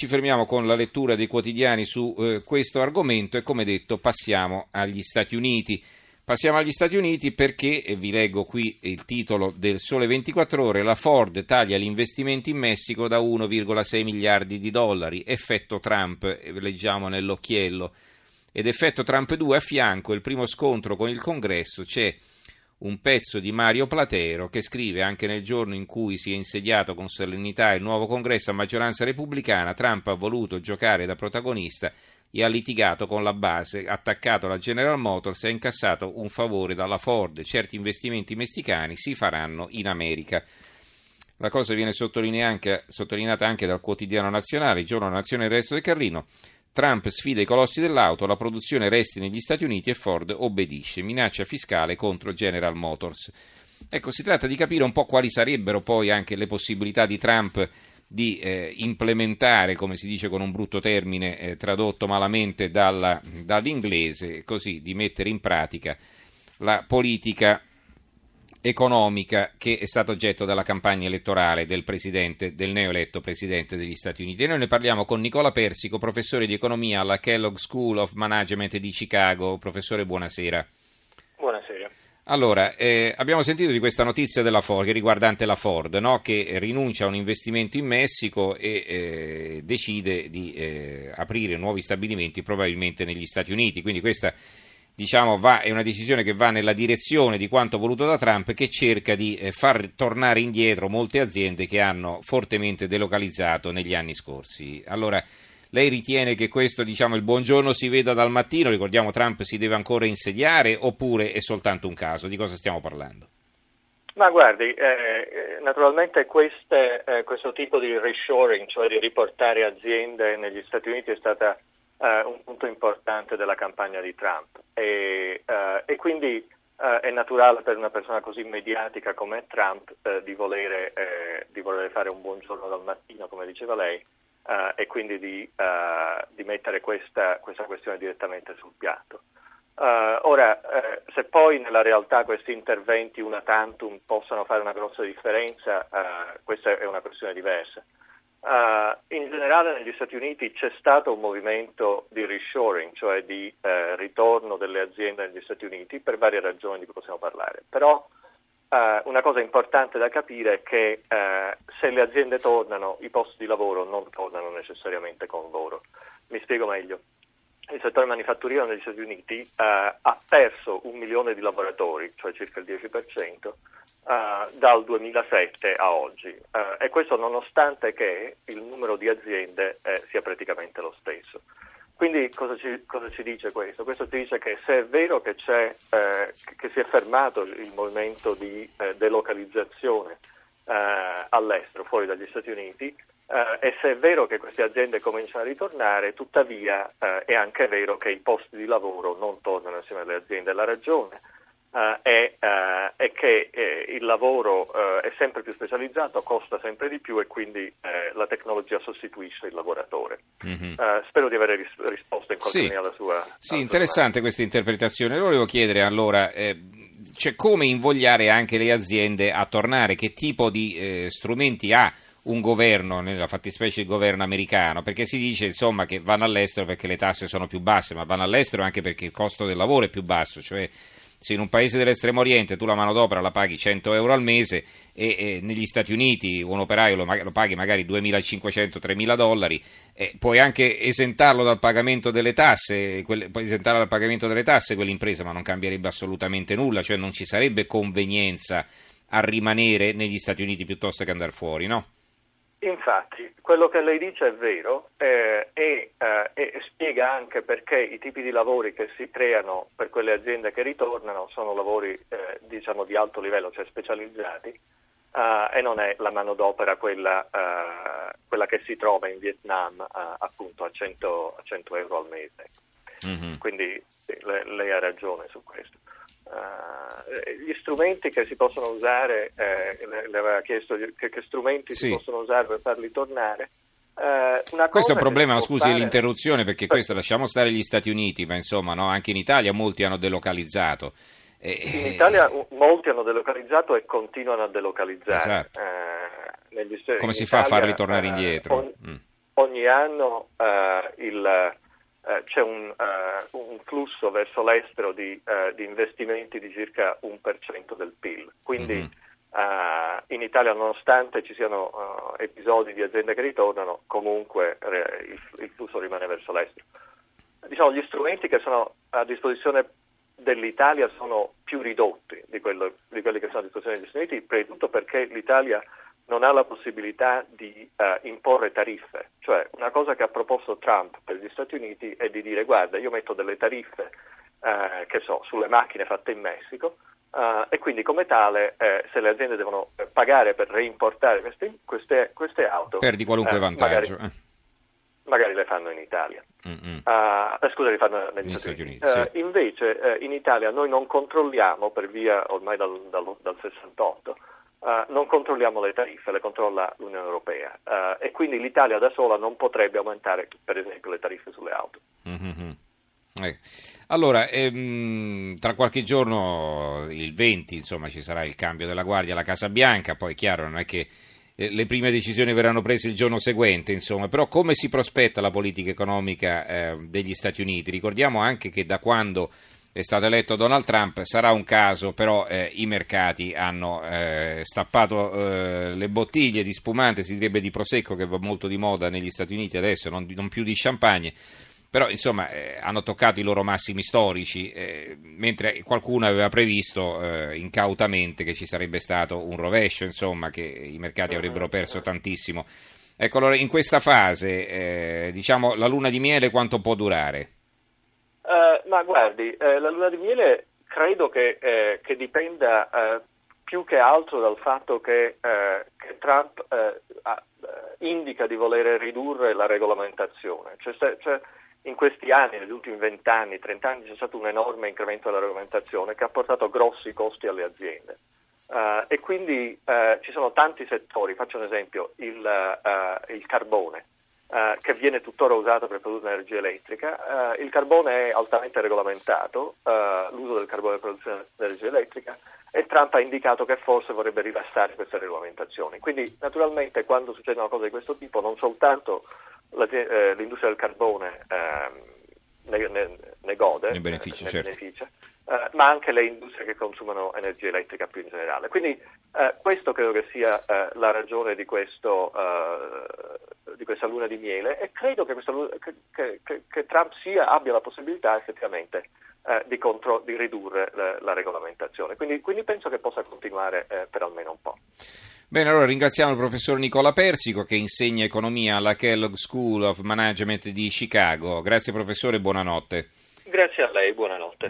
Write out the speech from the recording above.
Ci fermiamo con la lettura dei quotidiani su eh, questo argomento e come detto passiamo agli Stati Uniti. Passiamo agli Stati Uniti perché, vi leggo qui il titolo del Sole 24 ore, la Ford taglia gli investimenti in Messico da 1,6 miliardi di dollari, effetto Trump, leggiamo nell'occhiello, ed effetto Trump 2 a fianco, il primo scontro con il Congresso, c'è un pezzo di Mario Platero che scrive anche nel giorno in cui si è insediato con solennità il nuovo congresso a maggioranza repubblicana, Trump ha voluto giocare da protagonista e ha litigato con la base, attaccato la General Motors e ha incassato un favore dalla Ford. Certi investimenti messicani si faranno in America. La cosa viene sottolineata anche dal quotidiano nazionale, il giorno Nazione e il resto del Carlino. Trump sfida i colossi dell'auto, la produzione resti negli Stati Uniti e Ford obbedisce. Minaccia fiscale contro General Motors. Ecco, si tratta di capire un po' quali sarebbero poi anche le possibilità di Trump di eh, implementare, come si dice con un brutto termine eh, tradotto malamente dalla, dall'inglese, così di mettere in pratica la politica economica che è stato oggetto della campagna elettorale del, presidente, del neoeletto Presidente degli Stati Uniti. E noi ne parliamo con Nicola Persico, professore di economia alla Kellogg School of Management di Chicago. Professore, buonasera. Buonasera. Allora, eh, abbiamo sentito di questa notizia della Ford, riguardante la Ford, no? che rinuncia a un investimento in Messico e eh, decide di eh, aprire nuovi stabilimenti probabilmente negli Stati Uniti. Quindi questa diciamo, va, è una decisione che va nella direzione di quanto voluto da Trump, che cerca di eh, far tornare indietro molte aziende che hanno fortemente delocalizzato negli anni scorsi. Allora, lei ritiene che questo, diciamo, il buongiorno si veda dal mattino? Ricordiamo, Trump si deve ancora insediare oppure è soltanto un caso? Di cosa stiamo parlando? Ma guardi, eh, eh naturalmente queste, eh, questo tipo di reshoring, cioè di riportare aziende negli Stati Uniti, è stata uh, un punto importante della campagna di Trump e, uh, e quindi uh, è naturale per una persona così mediatica come Trump di volere, di, volere, fare un buon giorno dal mattino, come diceva lei, e quindi di, di mettere questa, questa, questione direttamente sul piatto. ora, se poi nella realtà questi interventi una tantum possono fare una grossa differenza, questa è una questione diversa. Uh, in generale negli Stati Uniti c'è stato un movimento di reshoring, cioè di uh, ritorno delle aziende negli Stati Uniti per varie ragioni di cui possiamo parlare. Però uh, una cosa importante da capire è che se le aziende tornano i posti di lavoro non tornano necessariamente con loro. Mi spiego meglio. Il settore manifatturiero negli Stati Uniti ha perso un milione di lavoratori, cioè circa il 10%, Uh, dal 2007 a oggi uh, e questo nonostante che il numero di aziende eh, sia praticamente lo stesso. Quindi cosa ci, cosa ci, dice questo? Questo ci dice che se è vero che, eh, che si è fermato il movimento di eh, delocalizzazione eh, all'estero, fuori dagli Stati Uniti, eh, e se è vero che queste aziende cominciano a ritornare, tuttavia è anche vero che i posti di lavoro non tornano insieme alle aziende. La ragione Uh, è, uh, è, che eh, il lavoro uh, è sempre più specializzato, costa sempre di più e quindi la tecnologia sostituisce il lavoratore. Mm-hmm. spero di aver ris- risposto in qualche sì. maniera alla sua. Sì, alla interessante sua questa interpretazione. Io volevo chiedere allora. Eh, cioè, come invogliare anche le aziende a tornare? Che tipo di eh, strumenti ha un governo, nella fattispecie il governo americano, perché si dice insomma che vanno all'estero perché le tasse sono più basse, ma vanno all'estero anche perché il costo del lavoro è più basso, cioè se in un paese dell'estremo oriente tu la manodopera la paghi 100 euro al mese e, e negli Stati Uniti un operaio lo, lo paghi magari 2.500-3.000 dollari, eh, puoi anche esentarlo dal pagamento delle tasse, quelle, puoi esentare dal pagamento delle tasse quell'impresa, ma non cambierebbe assolutamente nulla, cioè non ci sarebbe convenienza a rimanere negli Stati Uniti piuttosto che andare fuori, no? Infatti, quello che lei dice è vero eh, e, eh, e, spiega anche perché i tipi di lavori che si creano per quelle aziende che ritornano sono lavori eh, diciamo di alto livello, cioè specializzati eh, e non è la manodopera quella, eh, quella, che si trova in Vietnam eh, appunto a 100, a 100, euro al mese. Mm-hmm. Quindi lei, lei ha ragione su questo. Uh, gli strumenti che si possono usare, eh, le, aveva chiesto che, che strumenti sì. si possono usare per farli tornare. Uh, questo è un problema, scusi fare... l'interruzione, perché per... questo lasciamo stare gli Stati Uniti, ma insomma no, anche in Italia molti hanno delocalizzato. E... In Italia molti hanno delocalizzato e continuano a delocalizzare. Esatto. Uh, Come si Italia, fa a far ritornare indietro? On... Mm ogni anno eh, il, eh, c'è un, uh, un, flusso verso l'estero di, uh, di, investimenti di circa un per cento del PIL. Quindi mm-hmm. uh, in Italia, nonostante ci siano episodi di aziende che ritornano, comunque il, il, flusso rimane verso l'estero. Diciamo, gli strumenti che sono a disposizione dell'Italia sono più ridotti di, quello, di quelli che sono a disposizione degli Stati Uniti, prima di tutto perché l'Italia non ha la possibilità di uh, imporre tariffe, cioè una cosa che ha proposto Trump per gli Stati Uniti è di dire guarda io metto delle tariffe uh, che so, sulle macchine fatte in Messico uh, e quindi come tale se le aziende devono pagare per reimportare queste, queste, queste auto perdi qualunque vantaggio. Magari, eh. magari, le fanno in Italia. scusa, le fanno negli, negli Stati, Uniti. Sì. invece in Italia noi non controlliamo per via ormai dal, dal, dal 68 Uh, non controlliamo le tariffe, le controlla l'Unione Europea uh, e quindi l'Italia da sola non potrebbe aumentare per esempio le tariffe sulle auto. Mm-hmm. Eh. Allora, ehm, tra qualche giorno, il 20, insomma, ci sarà il cambio della guardia alla Casa Bianca, poi chiaro non è che eh, le prime decisioni verranno prese il giorno seguente, insomma, però come si prospetta la politica economica eh, degli Stati Uniti? Ricordiamo anche che da quando è stato eletto Donald Trump, sarà un caso, però eh, i mercati hanno eh, stappato eh, le bottiglie di spumante, si direbbe di prosecco che va molto di moda negli Stati Uniti adesso, non, non più di champagne, però insomma eh, hanno toccato i loro massimi storici, eh, mentre qualcuno aveva previsto eh, incautamente che ci sarebbe stato un rovescio, insomma, che i mercati avrebbero perso tantissimo. Ecco, allora in questa fase, diciamo, la luna di miele quanto può durare? Uh, ma guardi, eh, la luna di miele credo che, eh, che dipenda eh, più che altro dal fatto che, eh, che Trump eh, indica di voler ridurre la regolamentazione. Cioè, se, cioè, in questi anni, negli ultimi 20 anni, 30 anni, c'è stato un enorme incremento della regolamentazione che ha portato grossi costi alle aziende. e quindi ci sono tanti settori, faccio un esempio, il, il carbone eh, che viene tuttora usato per produrre energia elettrica. Uh, il carbone è altamente regolamentato, uh, l'uso del carbone per produzione di energia elettrica, e Trump ha indicato che forse vorrebbe rilassare queste regolamentazioni. Quindi naturalmente quando succede una cosa di questo tipo non soltanto la, eh, l'industria del carbone ehm, ne, ne, ne, gode, ne beneficia, ne certo. beneficia eh, ma anche le industrie che consumano energia elettrica più in generale. Quindi eh, questo credo che sia eh, la ragione di, questo, eh, di, questa luna di miele e credo che, luna, che, che, che Trump sia, abbia la possibilità effettivamente eh, di, contro, di, ridurre la, la regolamentazione. Quindi, quindi, penso che possa continuare eh, per almeno un po'. Bene, allora ringraziamo il professor Nicola Persico che insegna economia alla Kellogg School of Management di Chicago. Grazie professore, buonanotte. Grazie a lei, buonanotte.